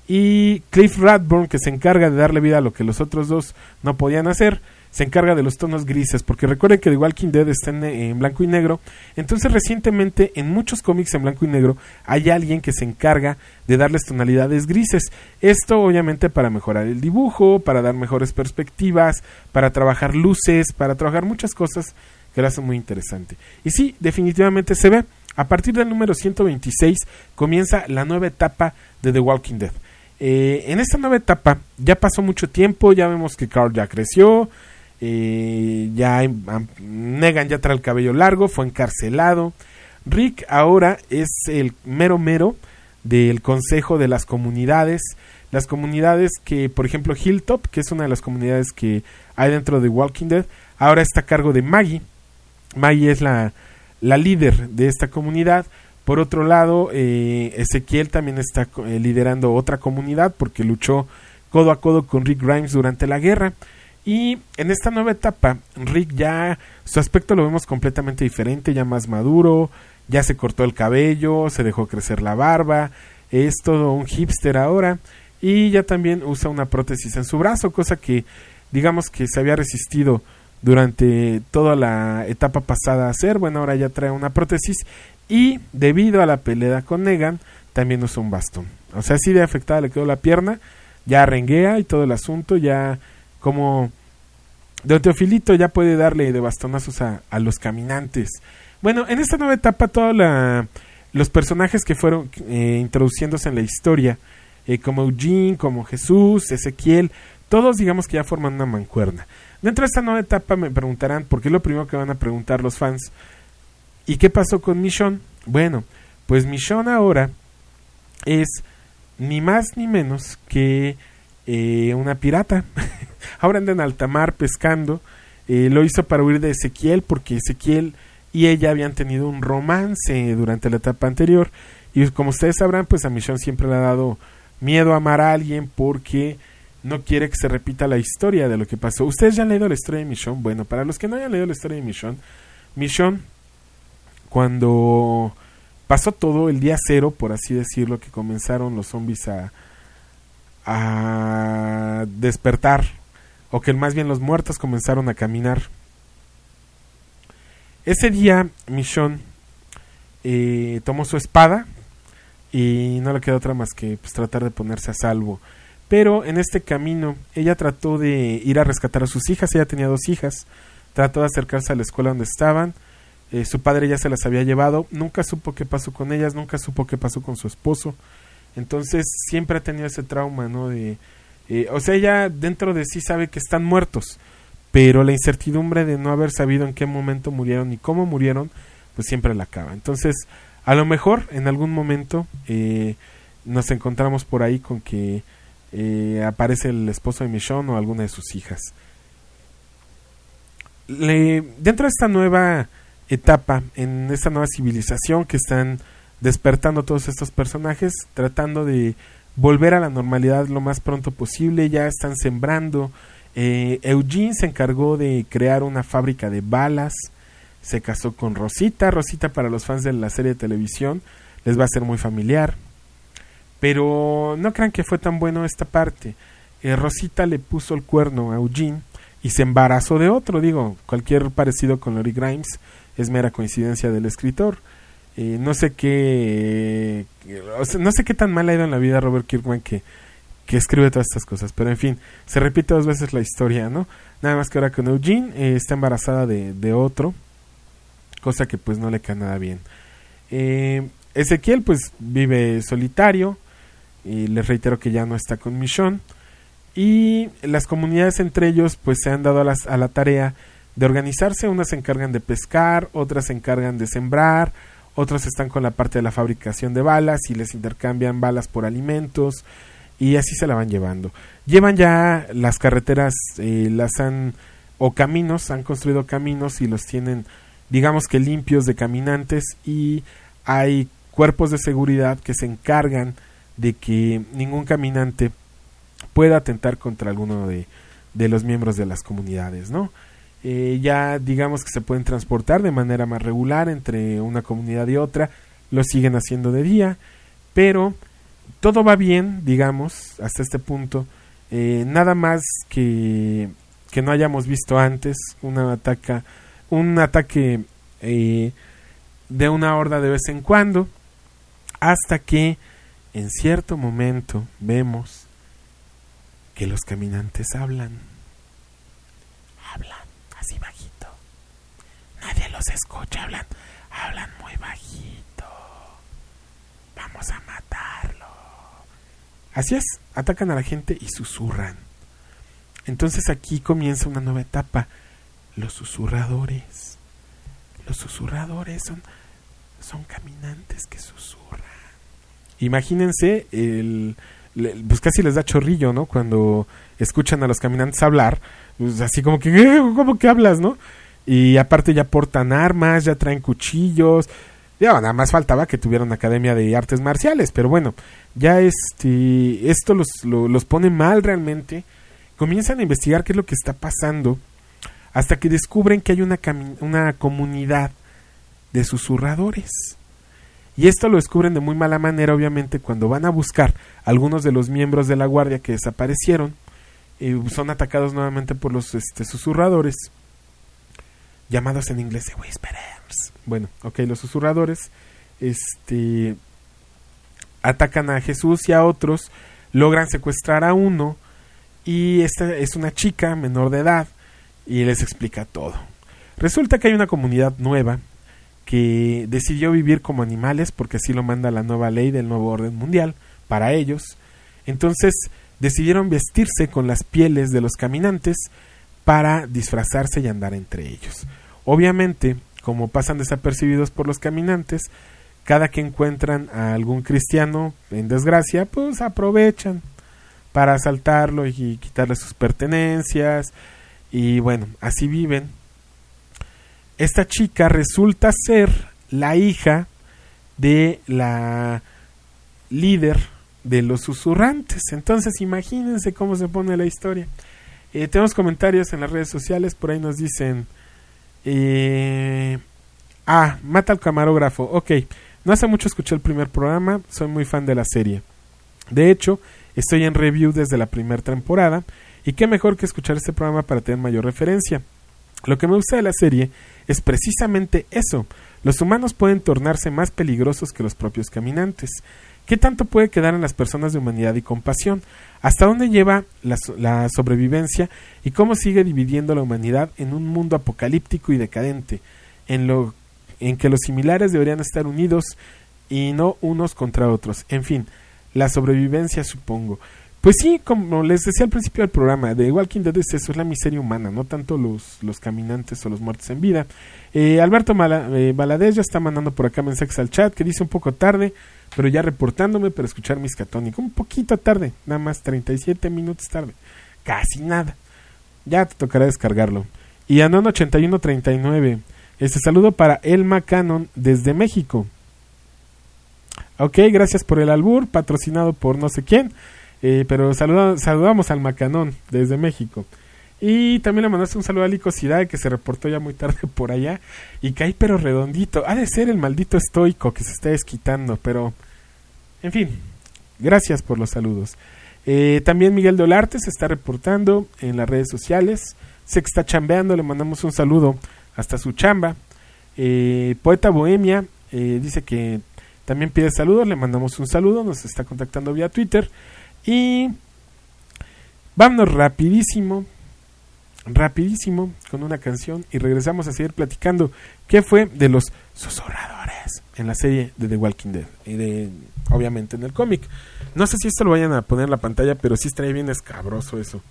y Cliff Radburn, que se encarga de darle vida a lo que los otros dos no podían hacer, se encarga de los tonos grises, porque recuerden que The Walking Dead está en, blanco y negro, entonces recientemente en muchos cómics en blanco y negro hay alguien que se encarga de darles tonalidades grises. Esto obviamente para mejorar el dibujo, para dar mejores perspectivas, para trabajar luces, para trabajar muchas cosas que lo hacen muy interesante. Y sí, definitivamente se ve. A partir del número 126 comienza la nueva etapa de The Walking Dead. Eh, en esta nueva etapa ya pasó mucho tiempo, ya vemos que Carl ya creció, eh, ya Negan ya trae el cabello largo, fue encarcelado. Rick ahora es el mero mero del consejo de las comunidades, las comunidades que, por ejemplo, Hilltop, que es una de las comunidades que hay dentro de Walking Dead, ahora está a cargo de Maggie. Maggie es la, la líder de esta comunidad por otro lado, eh, Ezequiel también está eh, liderando otra comunidad porque luchó codo a codo con Rick Grimes durante la guerra. Y en esta nueva etapa, Rick ya su aspecto lo vemos completamente diferente, ya más maduro, ya se cortó el cabello, se dejó crecer la barba, es todo un hipster ahora y ya también usa una prótesis en su brazo, cosa que digamos que se había resistido durante toda la etapa pasada a hacer. Bueno, ahora ya trae una prótesis y debido a la pelea con Negan, también usó un bastón. O sea, así de afectada le quedó la pierna, ya renguea y todo el asunto, ya como Don Teofilito ya puede darle de bastonazos a, los caminantes. Bueno, en esta nueva etapa todos los personajes que fueron eh, introduciéndose en la historia, eh, como Eugene, como Jesús, Ezequiel, todos digamos que ya forman una mancuerna. Dentro de esta nueva etapa me preguntarán, porque es lo primero que van a preguntar los fans, ¿Y qué pasó con Michonne? Bueno, pues Michonne ahora es ni más ni menos que eh, una pirata. ahora anda en alta mar pescando. Eh, lo hizo para huir de Ezequiel porque Ezequiel y ella habían tenido un romance durante la etapa anterior. Y como ustedes sabrán, pues a Michonne siempre le ha dado miedo a amar a alguien porque no quiere que se repita la historia de lo que pasó. ¿Ustedes ya han leído la historia de Michonne? Bueno, para los que no hayan leído la historia de Michonne, Michonne cuando pasó todo el día cero, por así decirlo, que comenzaron los zombies a, despertar, o que más bien los muertos comenzaron a caminar. Ese día Michonne eh, tomó su espada y no le queda otra más que pues, tratar de ponerse a salvo. Pero en este camino ella trató de ir a rescatar a sus hijas, ella tenía dos hijas, trató de acercarse a la escuela donde estaban, eh, su padre ya se las había llevado, nunca supo qué pasó con ellas, nunca supo qué pasó con su esposo, entonces siempre ha tenido ese trauma, ¿no? De, eh, o sea, ella dentro de sí sabe que están muertos, pero la incertidumbre de no haber sabido en qué momento murieron y cómo murieron, pues siempre la acaba. Entonces, a lo mejor en algún momento eh, nos encontramos por ahí con que aparece el esposo de Michonne o alguna de sus hijas. dentro de esta nueva etapa, en esta nueva civilización que están despertando todos estos personajes, tratando de volver a la normalidad lo más pronto posible, ya están sembrando. Eh, Eugene se encargó de crear una fábrica de balas, se casó con Rosita, Rosita para los fans de la serie de televisión les va a ser muy familiar. Pero no crean que fue tan bueno esta parte. Eh, Rosita le puso el cuerno a Eugene y se embarazó de otro. Digo, cualquier parecido con Lori Grimes es mera coincidencia del escritor. Eh, no sé qué. no sé qué tan mal ha ido en la vida Robert Kirkman que, que escribe todas estas cosas. Pero en fin, se repite dos veces la historia, ¿no? Nada más que ahora con Eugene eh, está embarazada de, de, otro. Cosa que pues no le cae nada bien. Ezequiel pues vive solitario y les reitero que ya no está con Michonne y las comunidades entre ellos pues se han dado a, a la tarea de organizarse, unas se encargan de pescar, otras se encargan de sembrar, otros están con la parte de la fabricación de balas y les intercambian balas por alimentos y así se la van llevando. Llevan ya las carreteras, eh, las han o caminos, han construido caminos y los tienen digamos que limpios de caminantes y hay cuerpos de seguridad que se encargan de que ningún caminante pueda atentar contra alguno de, de los miembros de las comunidades, ¿no? Eh, ya digamos que se pueden transportar de manera más regular entre una comunidad y otra, lo siguen haciendo de día, pero todo va bien, digamos, hasta este punto. Eh, nada más que, que no hayamos visto antes una ataca, un ataque eh, de una horda de vez en cuando, hasta que en cierto momento vemos que los caminantes hablan. Así bajito. Nadie los escucha, hablan, hablan muy bajito. Vamos a matarlo. Así es, atacan a la gente y susurran. Entonces aquí comienza una nueva etapa. Los susurradores. Los susurradores son, son caminantes que susurran imagínense, el, pues casi les da chorrillo, ¿no? Cuando escuchan a los caminantes hablar, pues así como que, ¿cómo que hablas, no? Y aparte ya portan armas, ya traen cuchillos. Ya, nada más faltaba que tuvieran academia de artes marciales, pero bueno, ya este, esto los, los pone mal realmente. Comienzan a investigar qué es lo que está pasando hasta que descubren que hay una, una comunidad de susurradores y esto lo descubren de muy mala manera, obviamente, cuando van a buscar algunos de los miembros de la guardia que desaparecieron. y son atacados nuevamente por los este, susurradores, llamados en inglés Whisperers. Bueno, ok, los susurradores este, atacan a Jesús y a otros, logran secuestrar a uno, y esta es una chica menor de edad, y les explica todo. Resulta que hay una comunidad nueva que decidió vivir como animales porque así lo manda la nueva ley del nuevo orden mundial para ellos. Entonces decidieron vestirse con las pieles de los caminantes para disfrazarse y andar entre ellos. Obviamente, como pasan desapercibidos por los caminantes, cada que encuentran a algún cristiano en desgracia, pues aprovechan para asaltarlo y quitarle sus pertenencias. Y bueno, así viven esta chica resulta ser la hija de la líder de los susurrantes. Entonces imagínense cómo se pone la historia. Eh, tenemos comentarios en las redes sociales, por ahí nos dicen... Eh, ah, mata al camarógrafo. Ok, no hace mucho escuché el primer programa, soy muy fan de la serie. De hecho, estoy en review desde la primera temporada y qué mejor que escuchar este programa para tener mayor referencia. Lo que me gusta de la serie es precisamente eso. Los humanos pueden tornarse más peligrosos que los propios caminantes. ¿Qué tanto puede quedar en las personas de humanidad y compasión? ¿Hasta dónde lleva la, sobrevivencia y cómo sigue dividiendo la humanidad en un mundo apocalíptico y decadente, en, lo, en que los similares deberían estar unidos y no unos contra otros? En fin, la sobrevivencia supongo. Pues sí, como les decía al principio del programa, de Walking Dead es eso, es la miseria humana, no tanto los, los caminantes o los muertos en vida. Eh, Alberto Mala, eh, ya está mandando por acá mensajes al chat que dice un poco tarde, pero ya reportándome para escuchar mis catónicos. Un poquito tarde, nada más 37 minutos tarde, casi nada. Ya te tocará descargarlo. Y Anon8139, este saludo para Elma Cannon desde México. Ok, gracias por el albur, patrocinado por no sé quién. Eh, pero saludamos al Macanón desde México. Y también le mandaste un saludo a Licosidad que se reportó ya muy tarde por allá y caí pero redondito. Ha de ser el maldito estoico que se está desquitando, pero en fin, gracias por los saludos. Eh, también Miguel Dolarte se está reportando en las redes sociales. Se está chambeando, le mandamos un saludo hasta su chamba. Eh, Poeta Bohemia dice que también pide saludos, le mandamos un saludo, nos está contactando vía Twitter. Y vámonos rapidísimo, rapidísimo con una canción y regresamos a seguir platicando qué fue de los susurradores en la serie de The Walking Dead y de obviamente en el cómic. No sé si esto lo vayan a poner en la pantalla, pero sí estaría bien escabroso eso.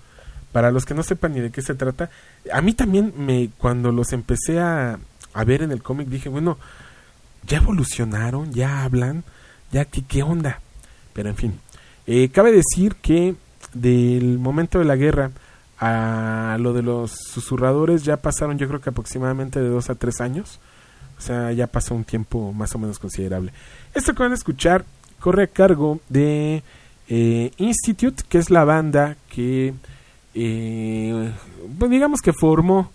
Para los que no sepan ni de qué se trata, a mí también me cuando los empecé a, a ver en el cómic dije, bueno, ya evolucionaron, ya hablan, ya qué qué onda. Pero en fin, eh, cabe decir que del momento de la guerra a lo de los susurradores ya pasaron yo creo que aproximadamente de dos a tres años. O sea, ya pasó un tiempo más o menos considerable. Esto que van a escuchar corre a cargo de eh, Institute, que es la banda que, eh, pues digamos que formó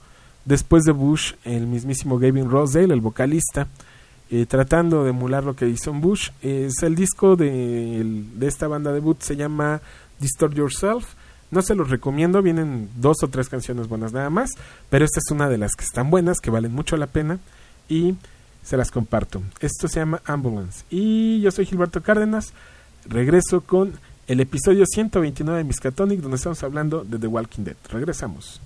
después de Bush el mismísimo Gavin Rosedale, el vocalista. Eh, tratando de emular lo que hizo Bush. Es el disco de, de esta banda debut, se llama Distort Yourself. No se los recomiendo, vienen dos o tres canciones buenas nada más, pero esta es una de las que están buenas, que valen mucho la pena y se las comparto. Esto se llama Ambulance y yo soy Gilberto Cárdenas. Regreso con el episodio 129 de Miskatonic donde estamos hablando de The Walking Dead. Regresamos.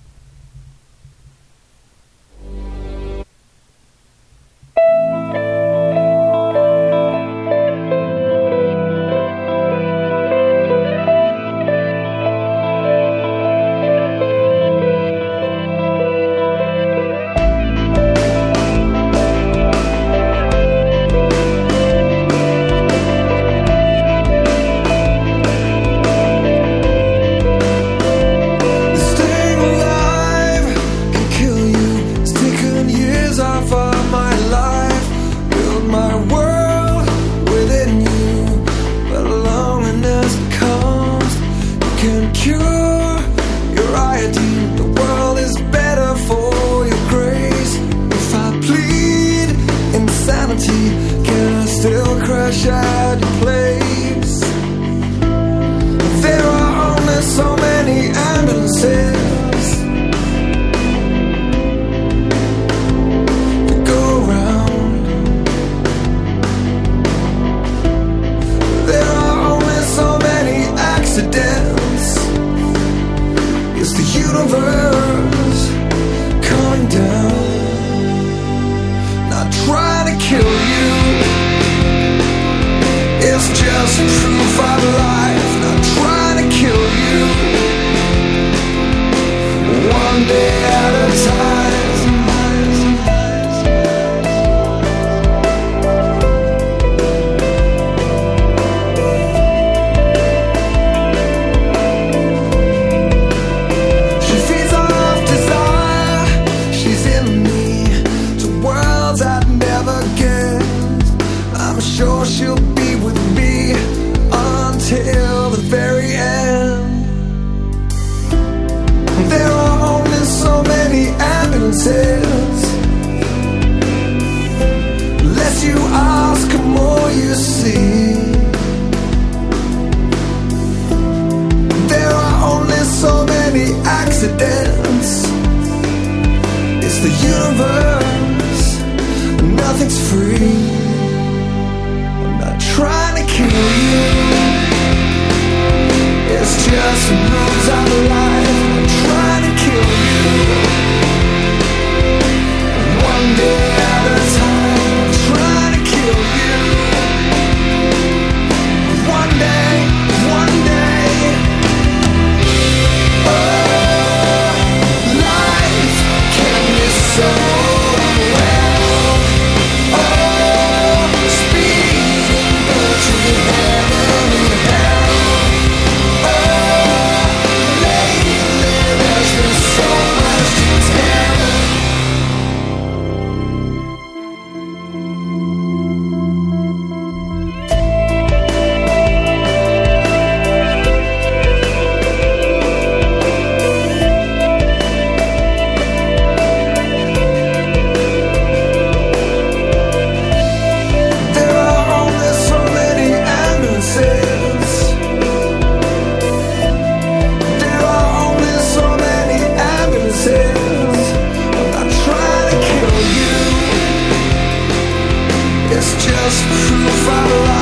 just proof I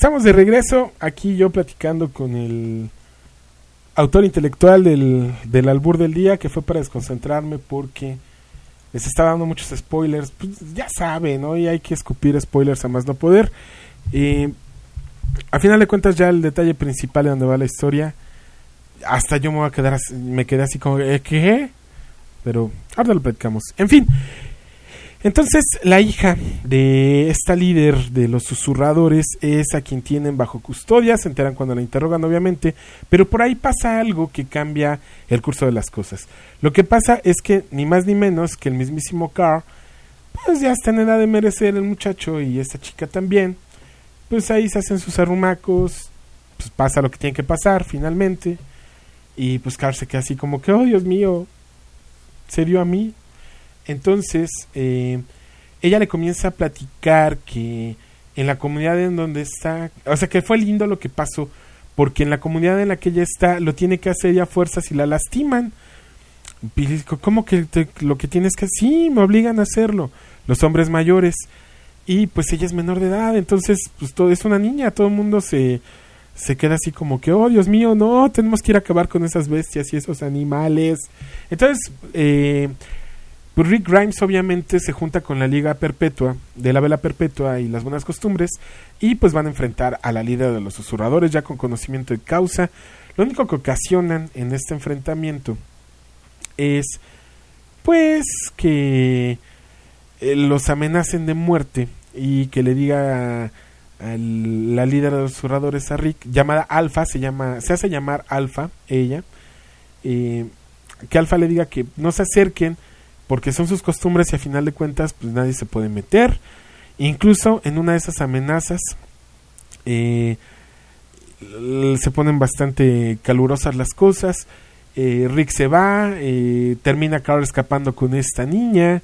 estamos de regreso aquí yo platicando con el autor intelectual del, del albur del día que fue para desconcentrarme porque les estaba dando muchos spoilers. Pues, ya saben, ¿no? Y hay que escupir spoilers a más no poder. Y a final de cuentas ya el detalle principal de donde va la historia, hasta yo me voy a quedar, me quedé así como, ¿eh, ¿qué? Pero ahora lo platicamos. En fin, entonces, la hija de esta líder de los susurradores es a quien tienen bajo custodia, se enteran cuando la interrogan, obviamente, pero por ahí pasa algo que cambia el curso de las cosas. Lo que pasa es que, ni más ni menos que el mismísimo Carr, pues ya está en edad de merecer el muchacho y esta chica también, pues ahí se hacen sus arrumacos, pues pasa lo que tiene que pasar finalmente, y pues Carr se queda así como que, oh Dios mío, se dio a mí, entonces, eh, ella le comienza a platicar que en la comunidad en donde está, o sea, que fue lindo lo que pasó, porque en la comunidad en la que ella está lo tiene que hacer ella a fuerzas y la lastiman. ¿Cómo que lo que tienes que Sí, me obligan a hacerlo. Los hombres mayores. Y pues ella es menor de edad, entonces pues todo es una niña, todo el mundo se, se queda así como que, oh Dios mío, no, tenemos que ir a acabar con esas bestias y esos animales. Entonces, eh, pues Rick Grimes obviamente se junta con la Liga Perpetua, de la Vela Perpetua y las Buenas Costumbres, y pues van a enfrentar a la líder de los susurradores ya con conocimiento de causa. Lo único que ocasionan en este enfrentamiento es pues que eh, los amenacen de muerte y que le diga a, la líder de los susurradores a Rick, llamada Alfa, se llama, se hace llamar Alfa, ella, eh, que Alfa le diga que no se acerquen porque son sus costumbres y a final de cuentas pues nadie se puede meter. Incluso en una de esas amenazas eh, se ponen bastante calurosas las cosas. Eh, Rick se va, eh, termina Carl escapando con esta niña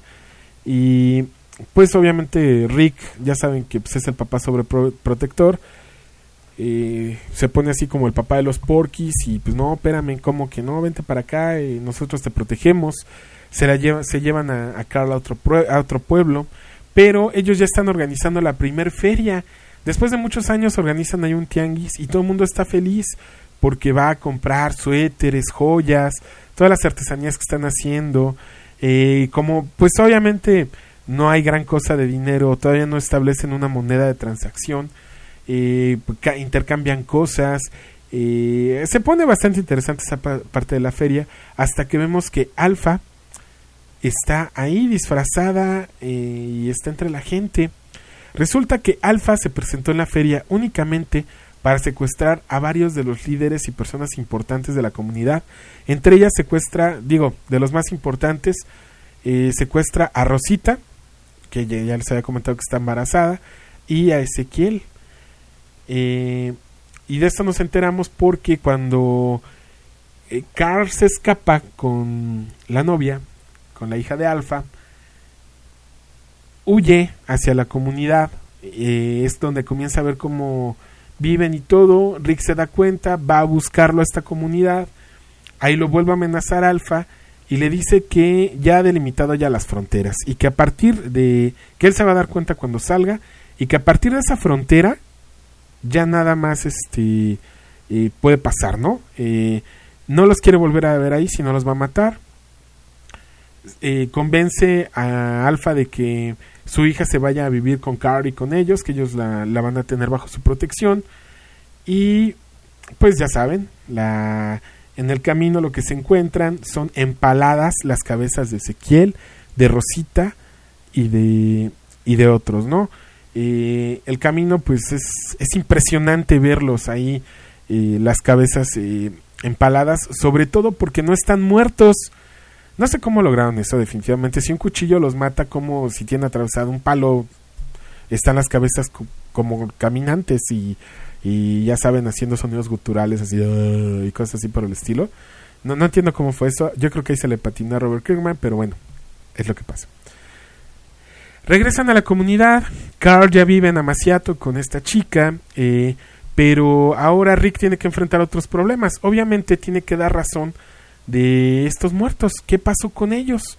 y pues obviamente Rick, ya saben que pues, es el papá sobreprotector, se pone así como el papá de los porquis y pues no, espérame, como que no, vente para acá, nosotros te protegemos se, la se llevan a, a Carl a otro, a otro pueblo, pero ellos ya están organizando la primer feria. Después de muchos años organizan ahí un tianguis y todo el mundo está feliz porque va a comprar suéteres, joyas, todas las artesanías que están haciendo. Eh, como pues obviamente no hay gran cosa de dinero, todavía no establecen una moneda de transacción, eh, intercambian cosas. Eh, se pone bastante interesante esa parte de la feria hasta que vemos que Alfa está ahí disfrazada eh, y está entre la gente. Resulta que Alfa se presentó en la feria únicamente para secuestrar a varios de los líderes y personas importantes de la comunidad. Entre ellas secuestra, digo, de los más importantes, eh, secuestra a Rosita, que ya, les había comentado que está embarazada, y a Ezequiel. Eh, y de esto nos enteramos porque cuando Carl se escapa con la novia, con la hija de Alfa, huye hacia la comunidad, eh, es donde comienza a ver cómo viven y todo, Rick se da cuenta, va a buscarlo a esta comunidad, ahí lo vuelve a amenazar Alfa y le dice que ya ha delimitado ya las fronteras y que a partir de que él se va a dar cuenta cuando salga y que a partir de esa frontera ya nada más este eh, puede pasar, ¿no? Eh, no los quiere volver a ver ahí, si no los va a matar. Eh, convence a Alfa de que su hija se vaya a vivir con Carl y con ellos, que ellos la, la van a tener bajo su protección. Y pues ya saben, la, en el camino lo que se encuentran son empaladas las cabezas de Ezequiel, de Rosita y de, y de otros, ¿no? Eh, el camino pues es, es impresionante verlos ahí, eh, las cabezas eh, empaladas, sobre todo porque no están muertos. No sé cómo lograron eso definitivamente. Si un cuchillo los mata como si tiene atravesado un palo, están las cabezas co- como caminantes y, y ya saben haciendo sonidos guturales así y cosas así por el estilo. No, no entiendo cómo fue eso. Yo creo que ahí se le patinó a Robert Kirkman, pero bueno, es lo que pasa. Regresan a la comunidad. Carl ya vive en Amaciato con esta chica. eh, pero ahora Rick tiene que enfrentar otros problemas. Obviamente tiene que dar razón de estos muertos. ¿Qué pasó con ellos?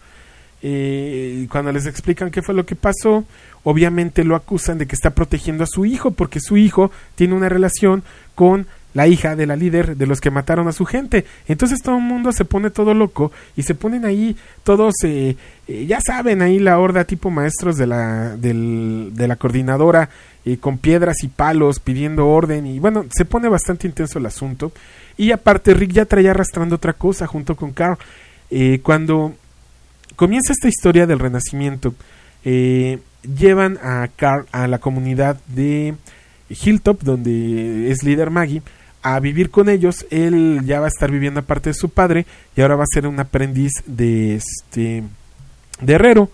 Eh, cuando les explican qué fue lo que pasó, obviamente lo acusan de que está protegiendo a su hijo, porque su hijo tiene una relación con la hija de la líder de los que mataron a su gente. Entonces todo el mundo se pone todo loco y se ponen ahí todos, eh, eh, ya saben, ahí la horda tipo maestros de la, del- de la coordinadora eh, con piedras y palos pidiendo orden y bueno, se pone bastante intenso el asunto. Y aparte Rick ya traía arrastrando otra cosa junto con Carl. Eh, cuando comienza esta historia del renacimiento, eh, llevan a Carl a la comunidad de Hilltop, donde es líder Maggie, a vivir con ellos. Él ya va a estar viviendo aparte de su padre y ahora va a ser un aprendiz de este de herrero.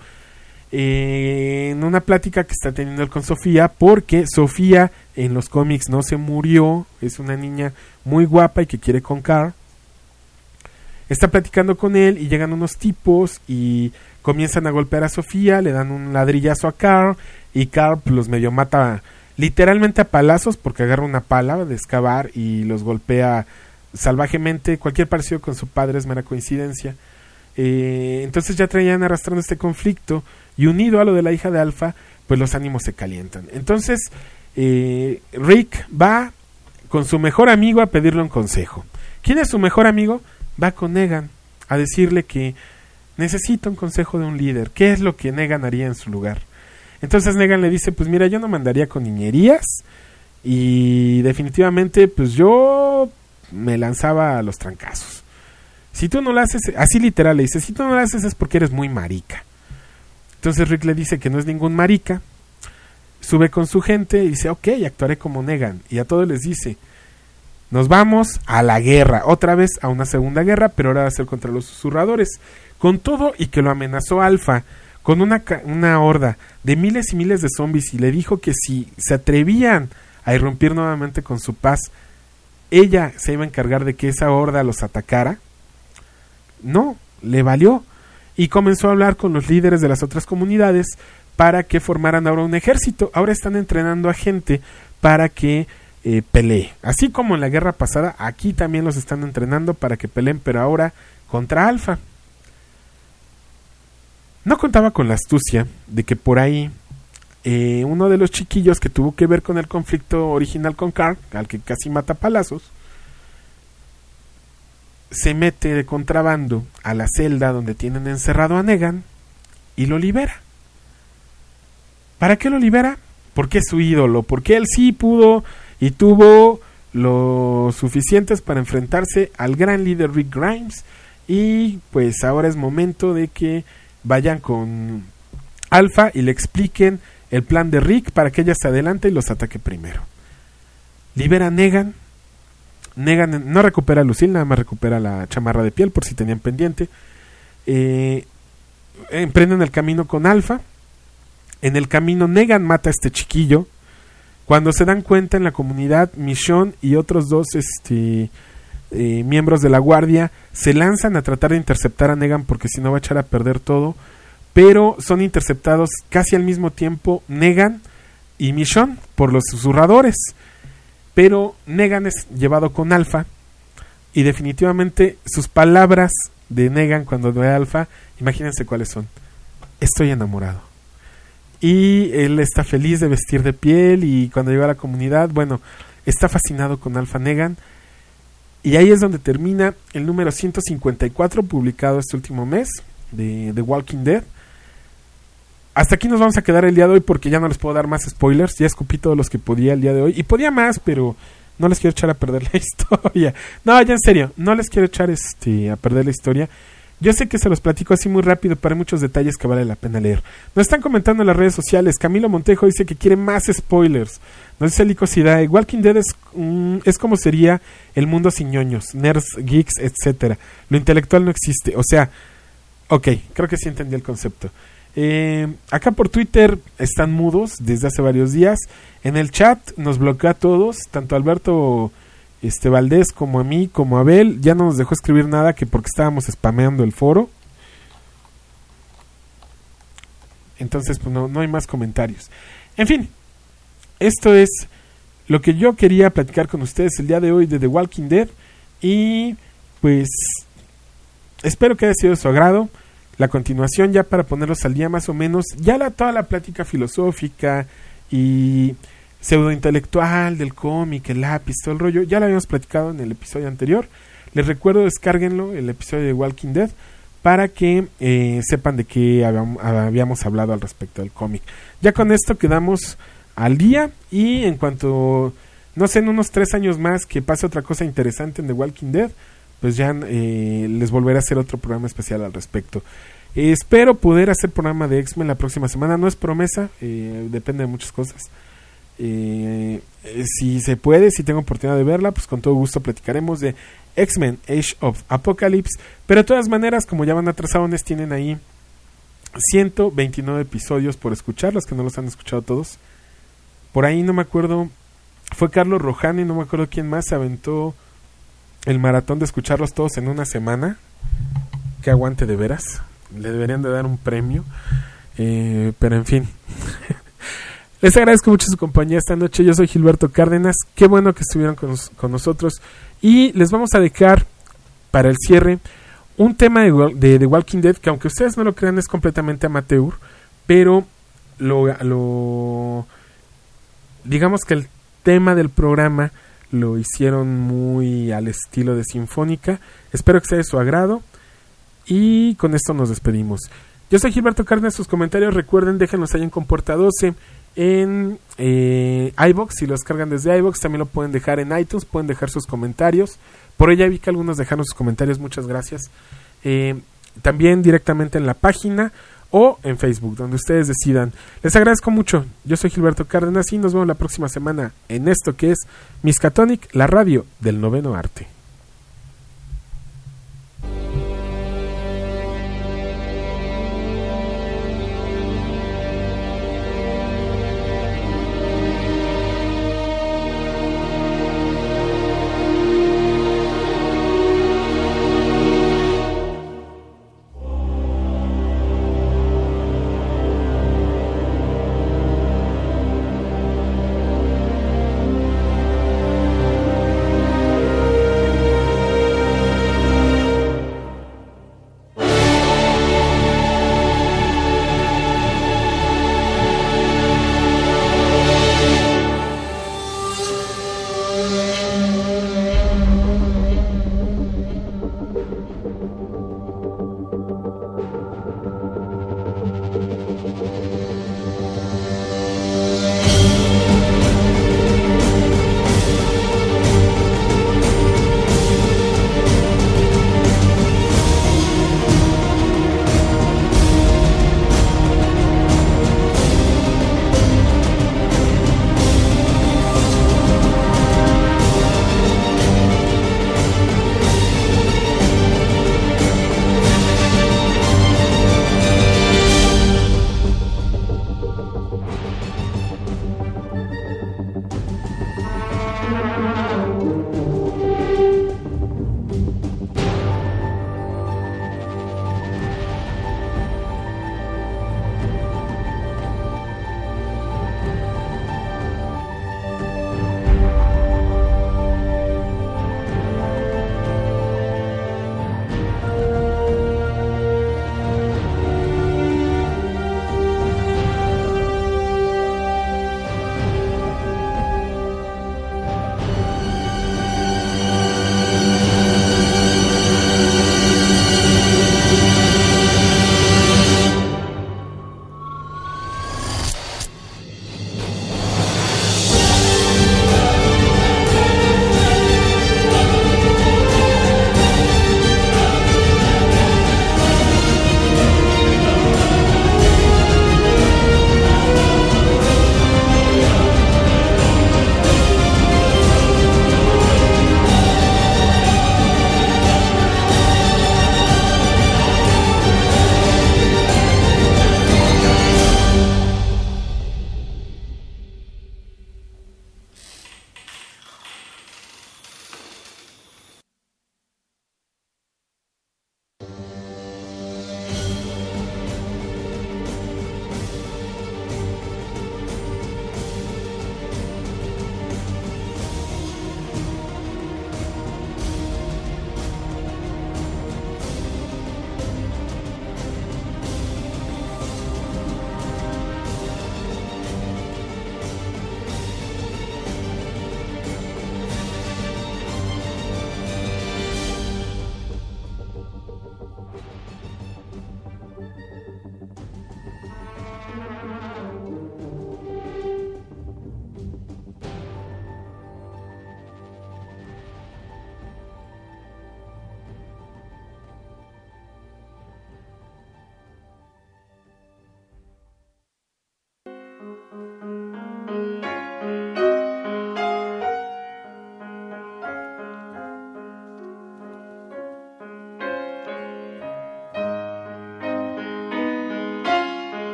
Eh, en una plática que está teniendo él con Sofía, porque Sofía en los cómics no se murió, es una niña muy guapa y que quiere con Carl. Está platicando con él y llegan unos tipos y comienzan a golpear a Sofía, le dan un ladrillazo a Carl y Carl pues, los medio mata literalmente a palazos porque agarra una pala de excavar y los golpea salvajemente. Cualquier parecido con su padre es mera coincidencia. Eh, entonces ya traían arrastrando este conflicto y unido a lo de la hija de Alfa, pues los ánimos se calientan. Entonces eh, Rick va con su mejor amigo a pedirle un consejo. ¿Quién es su mejor amigo? Va con Negan a decirle que necesita un consejo de un líder. ¿Qué es lo que Negan haría en su lugar? Entonces Negan le dice, pues mira, yo no mandaría con niñerías y definitivamente pues yo me lanzaba a los trancazos. Si tú no lo haces, así literal le dice, si tú no lo haces es porque eres muy marica. Entonces Rick le dice que no es ningún marica, sube con su gente y dice, ok, actuaré como Negan. Y a todos les dice, nos vamos a la guerra, otra vez a una segunda guerra, pero ahora va a ser contra los susurradores. Con todo y que lo amenazó Alfa con una, una horda de miles y miles de zombies y le dijo que si se atrevían a irrumpir nuevamente con su paz, ella se iba a encargar de que esa horda los atacara. No, le valió. Y comenzó a hablar con los líderes de las otras comunidades para que formaran ahora un ejército. Ahora están entrenando a gente para que eh, pelee. Así como en la guerra pasada, aquí también los están entrenando para que peleen, pero ahora contra Alfa. No contaba con la astucia de que por ahí eh, uno de los chiquillos que tuvo que ver con el conflicto original con Carl, al que casi mata palazos, se mete de contrabando a la celda donde tienen encerrado a Negan y lo libera. ¿Para qué lo libera? Porque es su ídolo, porque él sí pudo y tuvo lo suficientes para enfrentarse al gran líder Rick Grimes y pues ahora es momento de que vayan con Alpha y le expliquen el plan de Rick para que ella se adelante y los ataque primero. Libera a Negan. Negan no recupera a Lucille, nada más recupera la chamarra de piel por si tenían pendiente. Eh, emprenden el camino con Alpha. En el camino Negan mata a este chiquillo. Cuando se dan cuenta en la comunidad, Michonne y otros dos este, eh, miembros de la guardia se lanzan a tratar de interceptar a Negan porque si no va a echar a perder todo. Pero son interceptados casi al mismo tiempo Negan y Michonne por los susurradores. Pero Negan es llevado con Alpha y definitivamente sus palabras de Negan cuando ve a Alpha, imagínense cuáles son. Estoy enamorado. y él está feliz de vestir de piel y cuando llega a la comunidad, bueno, está fascinado con Alpha Negan. Y ahí es donde termina el número 154 publicado este último mes de The Walking Dead. Hasta aquí nos vamos a quedar el día de hoy porque ya no les puedo dar más spoilers. Ya escupí todos los que podía el día de hoy. Y podía más, pero no les quiero echar a perder la historia. No, ya en serio, no les quiero echar este a perder la historia. Yo sé que se los platico así muy rápido, pero hay muchos detalles que vale la pena leer. Nos están comentando en las redes sociales. Camilo Montejo dice que quiere más spoilers. Nos dice Licosidad. Walking Dead es, mm, es como sería el mundo sin ñoños, nerds, geeks, etcétera. Lo intelectual no existe. O sea, ok, creo que sí entendí el concepto. Eh, acá por Twitter están mudos desde hace varios días. En el chat nos bloqueó a todos, tanto Alberto este Valdés como a mí, como a Abel. Ya no nos dejó escribir nada que porque estábamos spameando el foro. Entonces, pues no, no hay más comentarios. En fin, esto es lo que yo quería platicar con ustedes el día de hoy de The Walking Dead. Y pues espero que haya sido de su agrado. La continuación ya para ponerlos al día más o menos. Ya la, toda la plática filosófica y pseudo intelectual del cómic, el lápiz, todo el rollo. Ya lo habíamos platicado en el episodio anterior. Les recuerdo, descárguenlo, el episodio de Walking Dead, para que eh, sepan de qué habíamos hablado al respecto del cómic. Ya con esto quedamos al día y en cuanto, no sé, en unos tres años más que pase otra cosa interesante en The Walking Dead, pues ya eh, les volveré a hacer otro programa especial al respecto. espero poder hacer programa de X-Men la próxima semana. No es promesa, eh, depende de muchas cosas. Eh, si se puede, si tengo oportunidad de verla, pues con todo gusto platicaremos de X-Men Age of Apocalypse. Pero de todas maneras, como ya van atrasados, tienen ahí 129 episodios por escuchar, los que no los han escuchado todos. Por ahí no me acuerdo, fue Carlos Rojani, no me acuerdo quién más, se aventó el maratón de escucharlos todos en una semana. Que aguante de veras. Le deberían de dar un premio. Eh, pero en fin. Les agradezco mucho su compañía esta noche. Yo soy Gilberto Cárdenas. Qué bueno que estuvieron con, nosotros. Y les vamos a dejar para el cierre un tema de, The Walking Dead que aunque ustedes no lo crean es completamente amateur. Pero lo digamos que el tema del programa lo hicieron muy al estilo de Sinfónica. Espero que sea de su agrado. Y con esto nos despedimos. Yo soy Gilberto Cárdenas. Sus comentarios recuerden, déjenlos ahí en Comporta 12 en eh, iBox. Si los cargan desde iBox, también lo pueden dejar en iTunes. Pueden dejar sus comentarios. Por ella vi que algunos dejaron sus comentarios. Muchas gracias. Eh, también directamente en la página o en Facebook, donde ustedes decidan. Les agradezco mucho. Yo soy Gilberto Cárdenas y nos vemos la próxima semana en esto que es Miskatonic, la radio del noveno arte.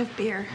of beer.